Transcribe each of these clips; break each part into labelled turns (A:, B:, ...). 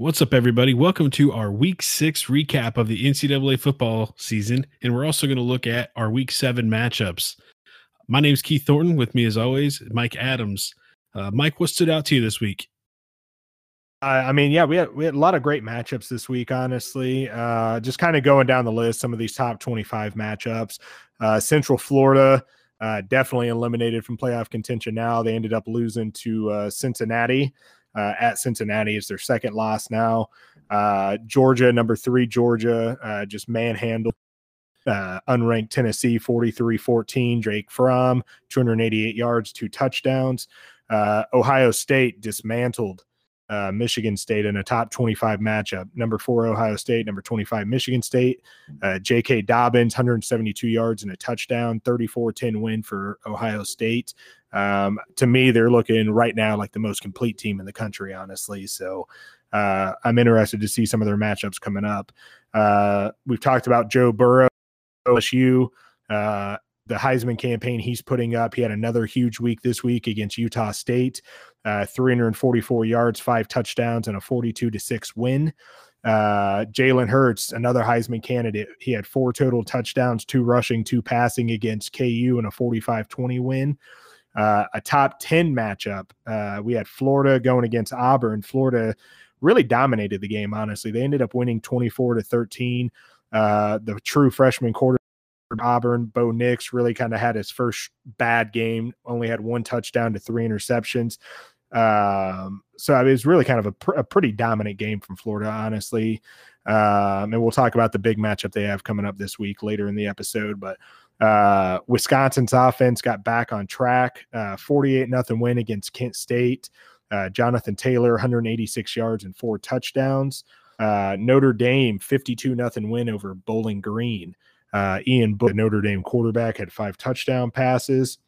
A: What's up, everybody? Welcome to our week six recap of the NCAA football season. And we're also going to look at our week seven matchups. My name is Keith Thornton. With me, as always, Mike Adams. Uh, Mike, what stood out to you this week?
B: I mean, yeah, we had we had a lot of great matchups this week. Honestly, uh, just kind of going down the list, some of these top twenty-five matchups. Uh, Central Florida uh, definitely eliminated from playoff contention. Now they ended up losing to uh, Cincinnati uh, at Cincinnati. It's their second loss now. Uh, Georgia, number three, Georgia, uh, just manhandled uh, unranked Tennessee 43 14. Jake Fromm, 288 yards, two touchdowns. Uh, Ohio State dismantled uh, Michigan State in a top 25 matchup. Number four, Ohio State. Number 25, Michigan State. Uh, J.K. Dobbins, 172 yards and a touchdown. 34 10 win for Ohio State. Um, to me, they're looking right now like the most complete team in the country, honestly. So uh, I'm interested to see some of their matchups coming up. Uh, we've talked about Joe Burrow, LSU. Uh, the Heisman campaign he's putting up. He had another huge week this week against Utah State uh, 344 yards, five touchdowns, and a 42 to 6 win. Uh, Jalen Hurts, another Heisman candidate, he had four total touchdowns, two rushing, two passing against KU in a 45 20 win. Uh, a top 10 matchup. Uh, we had Florida going against Auburn. Florida really dominated the game, honestly. They ended up winning 24 to 13. Uh, the true freshman quarter Auburn, Bo Nix really kind of had his first bad game, only had one touchdown to three interceptions. Um, so I mean, it was really kind of a, pr- a pretty dominant game from Florida, honestly. Um, and we'll talk about the big matchup they have coming up this week later in the episode. But uh, Wisconsin's offense got back on track, uh, 48 nothing win against Kent State. Uh, Jonathan Taylor, 186 yards and four touchdowns. Uh, Notre Dame, 52 nothing win over Bowling Green. Uh, Ian Book, Notre Dame quarterback, had five touchdown passes.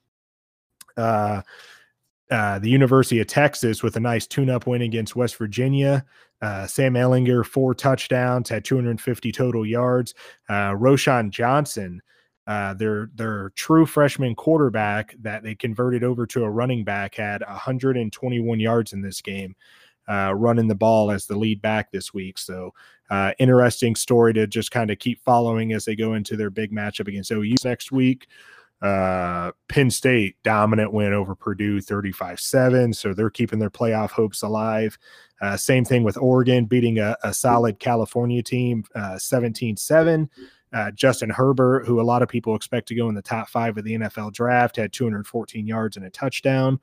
B: Uh, uh, the University of Texas with a nice tune-up win against West Virginia. Uh, Sam Ehlinger four touchdowns, had 250 total yards. Uh, Roschon Johnson, uh, their their true freshman quarterback that they converted over to a running back, had 121 yards in this game uh, running the ball as the lead back this week. So, uh, interesting story to just kind of keep following as they go into their big matchup against OU next week. Uh, Penn State dominant win over Purdue 35 7. So they're keeping their playoff hopes alive. Uh, same thing with Oregon beating a, a solid California team uh, 17 7. Uh, Justin Herbert, who a lot of people expect to go in the top five of the NFL draft, had 214 yards and a touchdown.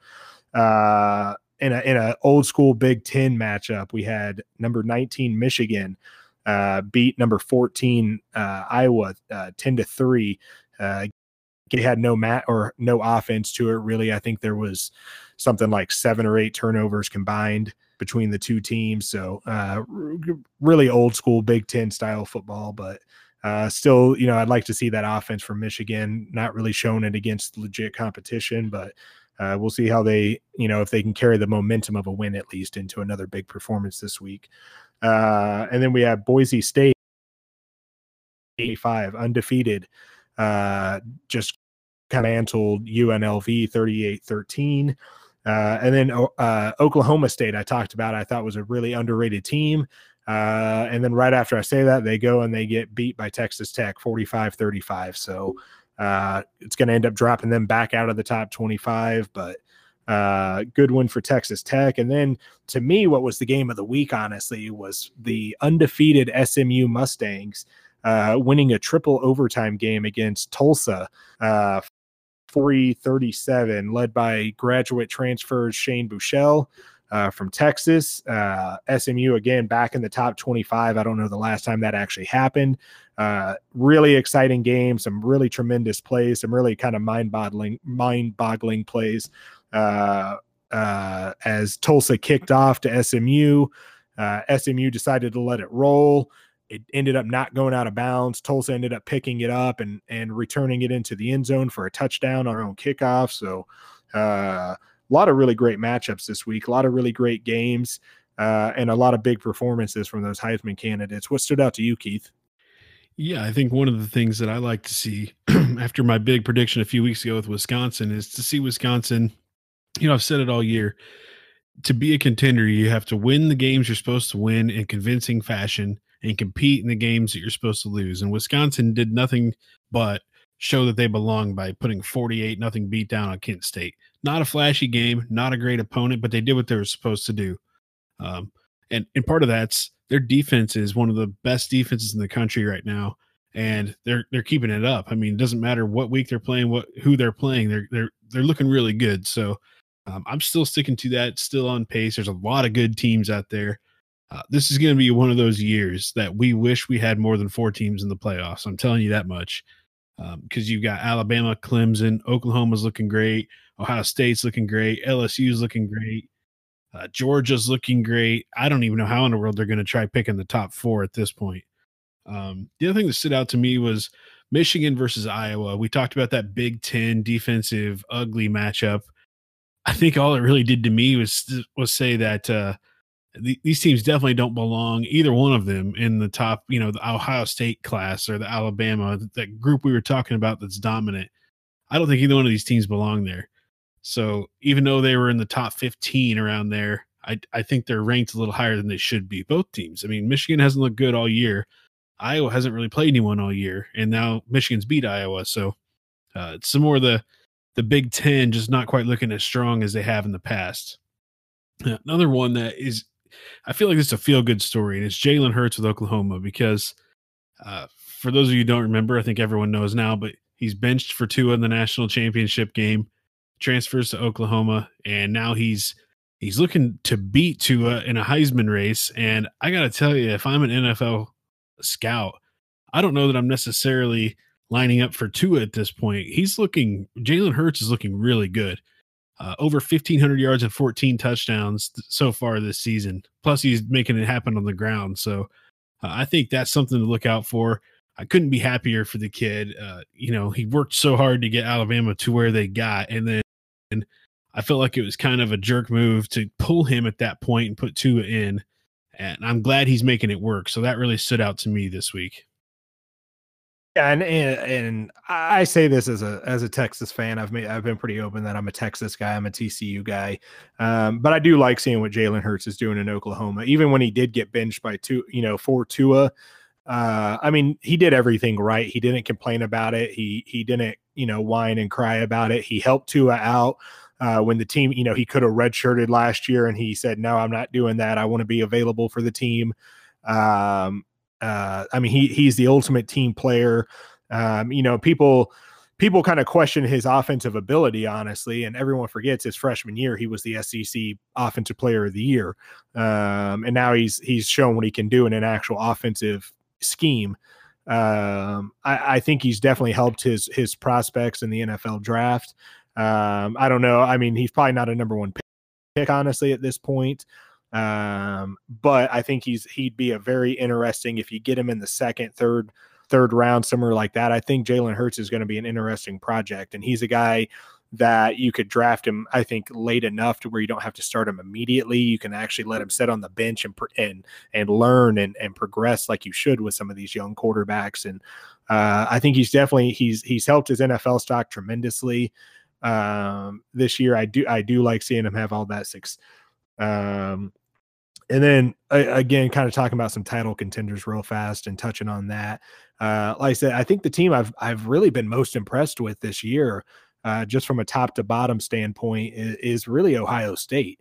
B: Uh, in a in a old school Big Ten matchup, we had number 19 Michigan uh, beat number 14 uh, Iowa uh, 10 to three. Uh, they had no mat or no offense to it really. I think there was something like seven or eight turnovers combined between the two teams. So uh, really old school Big Ten style football, but. Uh, still, you know, I'd like to see that offense from Michigan. Not really showing it against legit competition, but uh, we'll see how they, you know, if they can carry the momentum of a win at least into another big performance this week. Uh, and then we have Boise State, 85, undefeated, uh, just kind of mantled UNLV 38 13. Uh, and then uh, Oklahoma State, I talked about, I thought was a really underrated team. Uh, and then right after I say that, they go and they get beat by Texas Tech 45 35. So, uh, it's going to end up dropping them back out of the top 25, but uh, good win for Texas Tech. And then to me, what was the game of the week, honestly, was the undefeated SMU Mustangs uh, winning a triple overtime game against Tulsa. Uh, 337, led by graduate transfers Shane Buechele, uh, from Texas. Uh, SMU again back in the top 25. I don't know the last time that actually happened. Uh, really exciting game, some really tremendous plays, some really kind of mind-boggling, mind-boggling plays. Uh, uh, as Tulsa kicked off to SMU, uh, SMU decided to let it roll. It ended up not going out of bounds. Tulsa ended up picking it up and and returning it into the end zone for a touchdown on our own kickoff. So a lot of really great matchups this week, a lot of really great games, uh, and a lot of big performances from those Heisman candidates. What stood out to you, Keith?
A: Yeah, I think one of the things that I like to see after my big prediction a few weeks ago with Wisconsin is to see Wisconsin. You know, I've said it all year. to be a contender, you have to win the games you're supposed to win in convincing fashion and compete in the games that you're supposed to lose. And Wisconsin did nothing but show that they belong by putting 48 nothing beat down on Kent State. Not a flashy game, not a great opponent, but they did what they were supposed to do. Um, and and part of that's their defense is one of the best defenses in the country right now, and they're they're keeping it up. I mean, it doesn't matter what week they're playing, what who they're playing, they're they're they're looking really good. So um, I'm still sticking to that, still on pace. There's a lot of good teams out there. Uh, this is going to be one of those years that we wish we had more than four teams in the playoffs. I'm telling you that much. Because um, you've got Alabama, Clemson, Oklahoma's looking great, Ohio State's looking great, LSU's looking great, uh, Georgia's looking great. I don't even know how in the world they're going to try picking the top four at this point. Um, the other thing that stood out to me was Michigan versus Iowa. We talked about that Big Ten defensive ugly matchup. I think all it really did to me was was say that uh, the, these teams definitely don't belong either one of them in the top. You know, the Ohio State class or the Alabama that group we were talking about that's dominant. I don't think either one of these teams belong there. So even though they were in the top 15 around there, I, I think they're ranked a little higher than they should be. Both teams. I mean, Michigan hasn't looked good all year. Iowa hasn't really played anyone all year, and now Michigan's beat Iowa. So uh, it's some more the the Big Ten just not quite looking as strong as they have in the past. Another one that is, I feel like it's a feel good story, and it's Jalen Hurts with Oklahoma because uh, for those of you who don't remember, I think everyone knows now, but he's benched for Tua in the national championship game, transfers to Oklahoma, and now he's he's looking to beat Tua in a Heisman race. And I got to tell you, if I'm an NFL scout, I don't know that I'm necessarily lining up for Tua at this point. He's looking, Jalen Hurts is looking really good. Uh, over 1,500 yards and 14 touchdowns th- so far this season. Plus, he's making it happen on the ground. So uh, I think that's something to look out for. I couldn't be happier for the kid. Uh, you know, he worked so hard to get Alabama to where they got. And then and I felt like it was kind of a jerk move to pull him at that point and put Tua in. And I'm glad he's making it work. So that really stood out to me this week.
B: Yeah, and, and and I say this as a as a Texas fan. I've made I've been pretty open that I'm a Texas guy. I'm a TCU guy, um, but I do like seeing what Jalen Hurts is doing in Oklahoma. Even when he did get benched by two, you know, for Tua, uh, I mean, he did everything right. He didn't complain about it. He he didn't you know whine and cry about it. He helped Tua out. Uh, when the team, you know, he could have redshirted last year, and he said, "No, I'm not doing that. I want to be available for the team." Um, uh, I mean, he he's the ultimate team player. Um, you know, people people kind of question his offensive ability, honestly, and everyone forgets his freshman year he was the SEC Offensive Player of the Year, um, and now he's he's shown what he can do in an actual offensive scheme. Um, I, I, think he's definitely helped his his prospects in the NFL draft. Um, I don't know. I mean, he's probably not a number one pick, honestly, at this point. Um, but I think he's he'd be a very interesting if you get him in the second, third, third round, somewhere like that. I think Jalen Hurts is going to be an interesting project, and he's a guy that you could draft him. I think late enough to where you don't have to start him immediately. You can actually let him sit on the bench and and and learn and and progress like you should with some of these young quarterbacks. And uh, I think he's definitely he's he's helped his NFL stock tremendously um, this year. I do I do like seeing him have all that six. Um, and then again, kind of talking about some title contenders real fast and touching on that. Uh, like I said, I think the team I've I've really been most impressed with this year, uh, just from a top to bottom standpoint, is, is really Ohio State.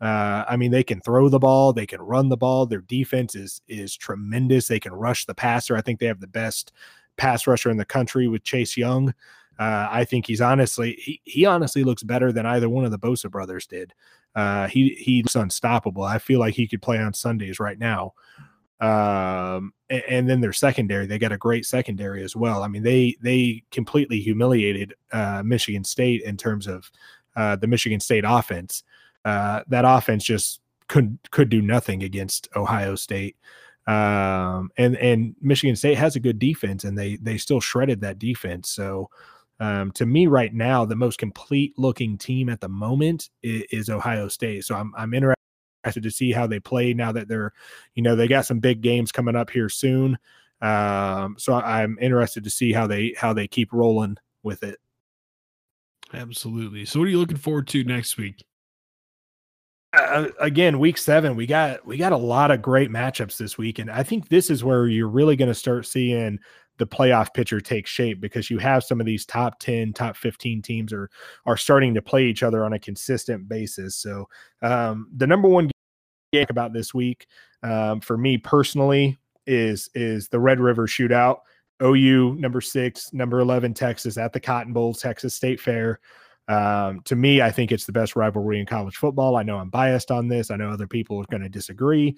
B: Uh, I mean, they can throw the ball, they can run the ball. Their defense is is tremendous. They can rush the passer. I think they have the best pass rusher in the country with Chase Young. Uh, I think he's honestly he, he honestly looks better than either one of the Bosa brothers did. Uh, he he looks unstoppable. I feel like he could play on Sundays right now. Um, and, and, then their secondary, they got a great secondary as well. I mean, they they completely humiliated uh, Michigan State in terms of uh, the Michigan State offense. Uh, that offense just could could do nothing against Ohio State. Um, and and Michigan State has a good defense, and they they still shredded that defense. So um, to me, right now, the most complete looking team at the moment is, is Ohio State. So I'm I'm interested to see how they play now that they're, you know, they got some big games coming up here soon. Um, so I'm interested to see how they how they keep rolling with it.
A: Absolutely. So what are you looking forward to next week?
B: uh, again, week seven, we got we got a lot of great matchups this week, and I think this is where you're really going to start seeing the playoff picture takes shape because you have some of these top 10 top 15 teams are are starting to play each other on a consistent basis so um, the number one game about this week um, for me personally is is the red river shootout ou number six number 11 texas at the cotton bowl texas state fair um, to me, I think it's the best rivalry in college football. I know I'm biased on this. I know other people are going to disagree.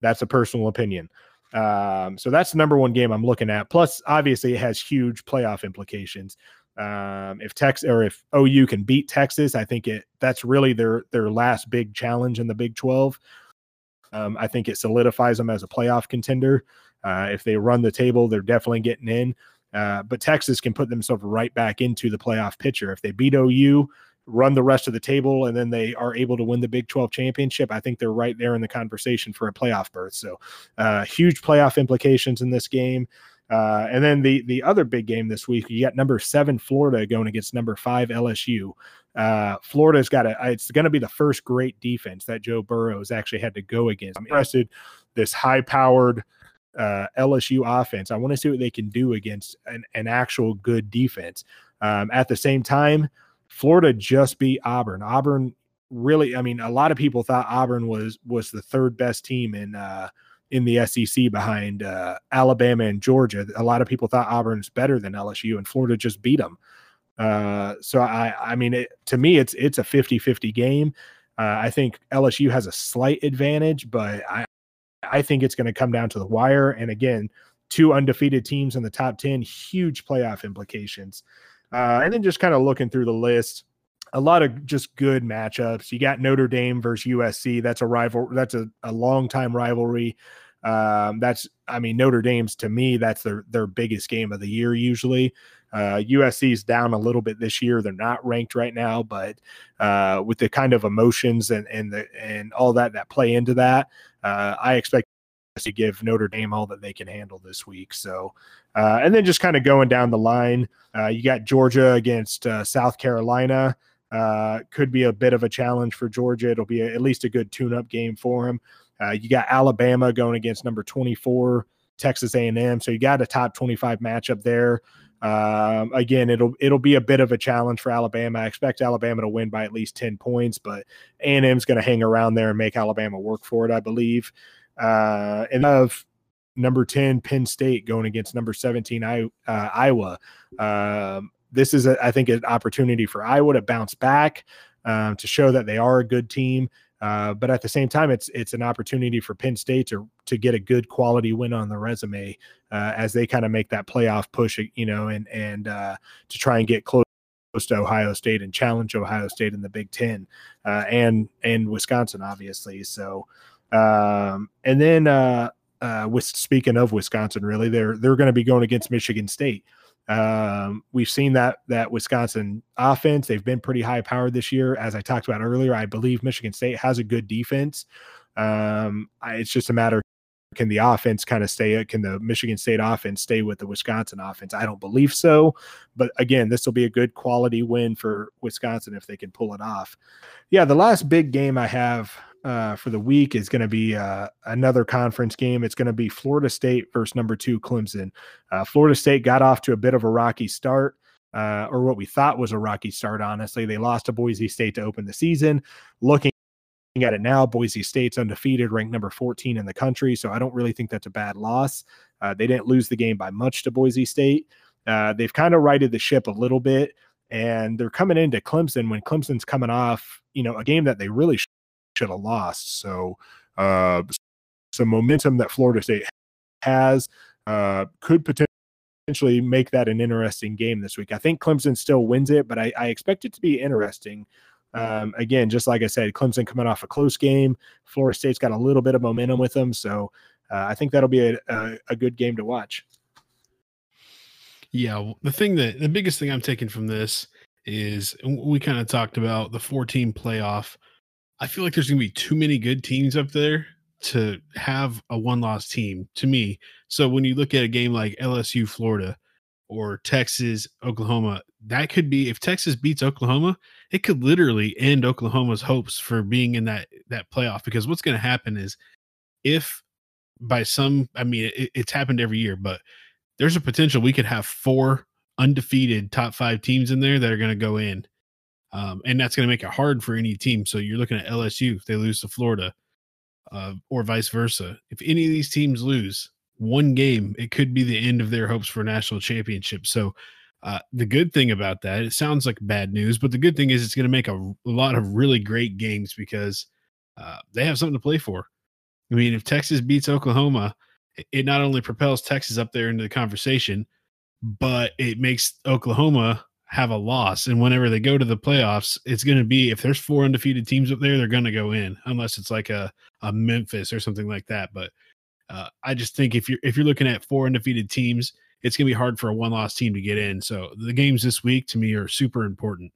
B: That's a personal opinion. Um, so that's the number one game I'm looking at. Plus, obviously, it has huge playoff implications. Um, if Texas or if OU can beat Texas, I think it that's really their their last big challenge in the Big 12. Um, I think it solidifies them as a playoff contender. Uh, if they run the table, they're definitely getting in. Uh, but Texas can put themselves right back into the playoff picture. If they beat OU, run the rest of the table, and then they are able to win the Big 12 championship, I think they're right there in the conversation for a playoff berth. So, uh, huge playoff implications in this game. Uh, and then the the other big game this week, you got number seven Florida going against number five LSU. Uh, Florida's got a. It's going to be the first great defense that Joe Burrow has actually had to go against. I'm interested. This high powered uh, LSU offense. I want to see what they can do against an, an actual good defense. Um, at the same time, Florida just beat Auburn. Auburn really, I mean, a lot of people thought Auburn was was the third best team in uh, in the SEC behind uh, Alabama and Georgia. A lot of people thought Auburn's better than LSU, and Florida just beat them. Uh, so I, I mean, it, to me, it's it's a 50-50 game. Uh, I think LSU has a slight advantage, but I, I think it's going to come down to the wire. And again, two undefeated teams in the top 10, huge playoff implications. Uh, and then just kind of looking through the list, a lot of just good matchups. You got Notre Dame versus USC. That's a rival. That's a, a long time rivalry. Um, that's, I mean, Notre Dame's to me, that's their their biggest game of the year usually. Uh, USC's down a little bit this year. They're not ranked right now, but uh, with the kind of emotions and and the and all that that play into that, uh, I expect to give Notre Dame all that they can handle this week. So, uh, and then just kind of going down the line, uh, you got Georgia against uh, South Carolina. Uh, could be a bit of a challenge for Georgia. It'll be a, at least a good tune-up game for him. Uh, you got Alabama going against number 24 Texas A&M. So you got a top 25 matchup there. Um, again, it'll it'll be a bit of a challenge for Alabama. I expect Alabama to win by at least 10 points, but A&M's going to hang around there and make Alabama work for it, I believe. Uh, and of number 10 Penn State going against number 17 I, uh, Iowa. Um, this is, a, I think, an opportunity for Iowa to bounce back, um, to show that they are a good team. Uh, but at the same time, it's it's an opportunity for Penn State to to get a good quality win on the resume uh, as they kind of make that playoff push, you know, and and uh, to try and get close to Ohio State and challenge Ohio State in the Big Ten uh, and and Wisconsin, obviously. So, um, and then uh, uh, with speaking of Wisconsin, really, they're they're going to be going against Michigan State. Um, we've seen that that Wisconsin offense; they've been pretty high powered this year. As I talked about earlier, I believe Michigan State has a good defense. Um, I, it's just a matter can the offense kind of stay can the michigan state offense stay with the wisconsin offense i don't believe so but again this will be a good quality win for wisconsin if they can pull it off yeah the last big game i have uh, for the week is going to be uh, another conference game. It's going to be Florida State versus number two Clemson. Uh, Florida State got off to a bit of a rocky start, uh, or what we thought was a rocky start. Honestly, they lost to Boise State to open the season. Looking at it now, Boise State's undefeated, ranked number 14 in the country. So I don't really think that's a bad loss. Uh, they didn't lose the game by much to Boise State. Uh, they've kind of righted the ship a little bit, and they're coming into Clemson when Clemson's coming off, you know, a game that they really should have lost. So, uh, some momentum that Florida State has uh, could potentially make that an interesting game this week. I think Clemson still wins it, but I, I expect it to be interesting. Um, again, just like I said, Clemson coming off a close game, Florida State's got a little bit of momentum with them, so uh, I think that'll be a, a, a good game to watch.
A: Yeah, the thing that the biggest thing I'm taking from this is we kind of talked about the four team playoff I feel like there's going to be too many good teams up there to have a one loss team to me. So when you look at a game like LSU, Florida, or Texas, Oklahoma, that could be if Texas beats Oklahoma, it could literally end Oklahoma's hopes for being in that that playoff. Because what's going to happen is if by some, I mean, it, it's happened every year, but there's a potential we could have four undefeated top five teams in there that are going to go in. Um, and that's going to make it hard for any team. So you're looking at LSU if they lose to Florida, uh, or vice versa. If any of these teams lose one game, it could be the end of their hopes for a national championship. So uh, the good thing about that, it sounds like bad news, but the good thing is it's going to make a, a, lot of really great games because uh, they have something to play for. I mean, if Texas beats Oklahoma, it not only propels Texas up there into the conversation, but it makes Oklahoma have a loss. And whenever they go to the playoffs, it's going to be if there's four undefeated teams up there, they're going to go in, unless it's like a, a Memphis or something like that. But uh, I just think if you're if you're looking at four undefeated teams, it's going to be hard for a one loss team to get in. So the games this week to me are super important.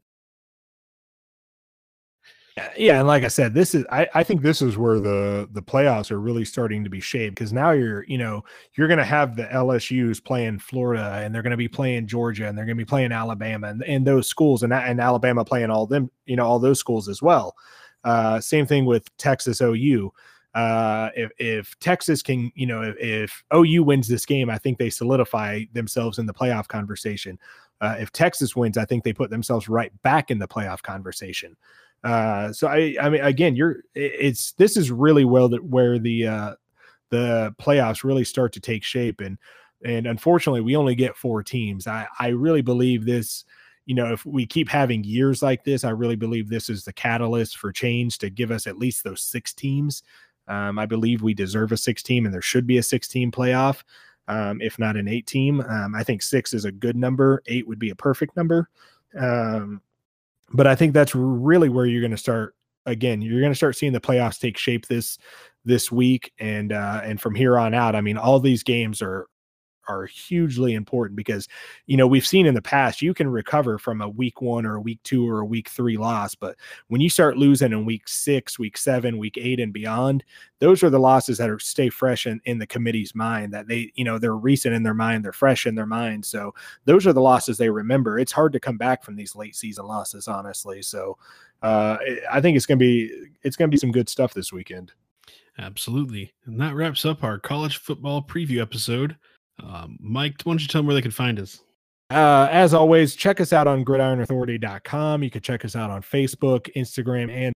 B: Yeah, and like I said, this is I, I think this is where the the playoffs are really starting to be shaped because now you're you know you're going to have the LSU's playing Florida and they're going to be playing Georgia and they're going to be playing Alabama and, and those schools and and Alabama playing all them you know all those schools as well. Uh, same thing with Texas OU. Uh, if if Texas can you know if, if OU wins this game, I think they solidify themselves in the playoff conversation. Uh, if Texas wins, I think they put themselves right back in the playoff conversation. Uh, so I, I mean, again, you're it's this is really well that where the uh, the playoffs really start to take shape, and and unfortunately, we only get four teams. I I really believe this. You know, if we keep having years like this, I really believe this is the catalyst for change to give us at least those six teams. Um, I believe we deserve a six team, and there should be a six team playoff, um, if not an eight team. Um, I think six is a good number. Eight would be a perfect number. Um, but I think that's really where you're going to start. Again, you're going to start seeing the playoffs take shape this this week, and uh, and from here on out. I mean, all these games are are hugely important because you know we've seen in the past you can recover from a week one or a week two or a week three loss but when you start losing in week six week seven week eight and beyond those are the losses that are stay fresh in, in the committee's mind that they you know they're recent in their mind they're fresh in their mind so those are the losses they remember it's hard to come back from these late season losses honestly so uh, i think it's gonna be it's gonna be some good stuff this weekend
A: Absolutely. And that wraps up our college football preview episode. Um, Mike, why don't you tell them where they can find us?
B: Uh, as always, check us out on gridironauthority.com. You can check us out on Facebook, Instagram, and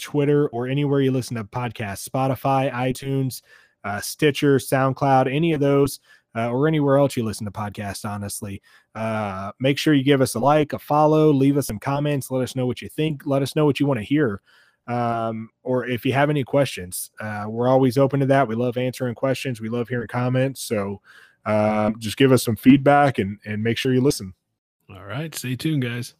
B: Twitter, or anywhere you listen to podcasts Spotify, iTunes, uh, Stitcher, SoundCloud, any of those, uh, or anywhere else you listen to podcasts, honestly. Uh, make sure you give us a like, a follow, leave us some comments, let us know what you think, let us know what you want to hear. Um, or if you have any questions, uh, we're always open to that. We love answering questions, we love hearing comments. So, um, just give us some feedback and and make sure you listen.
A: All right, stay tuned, guys.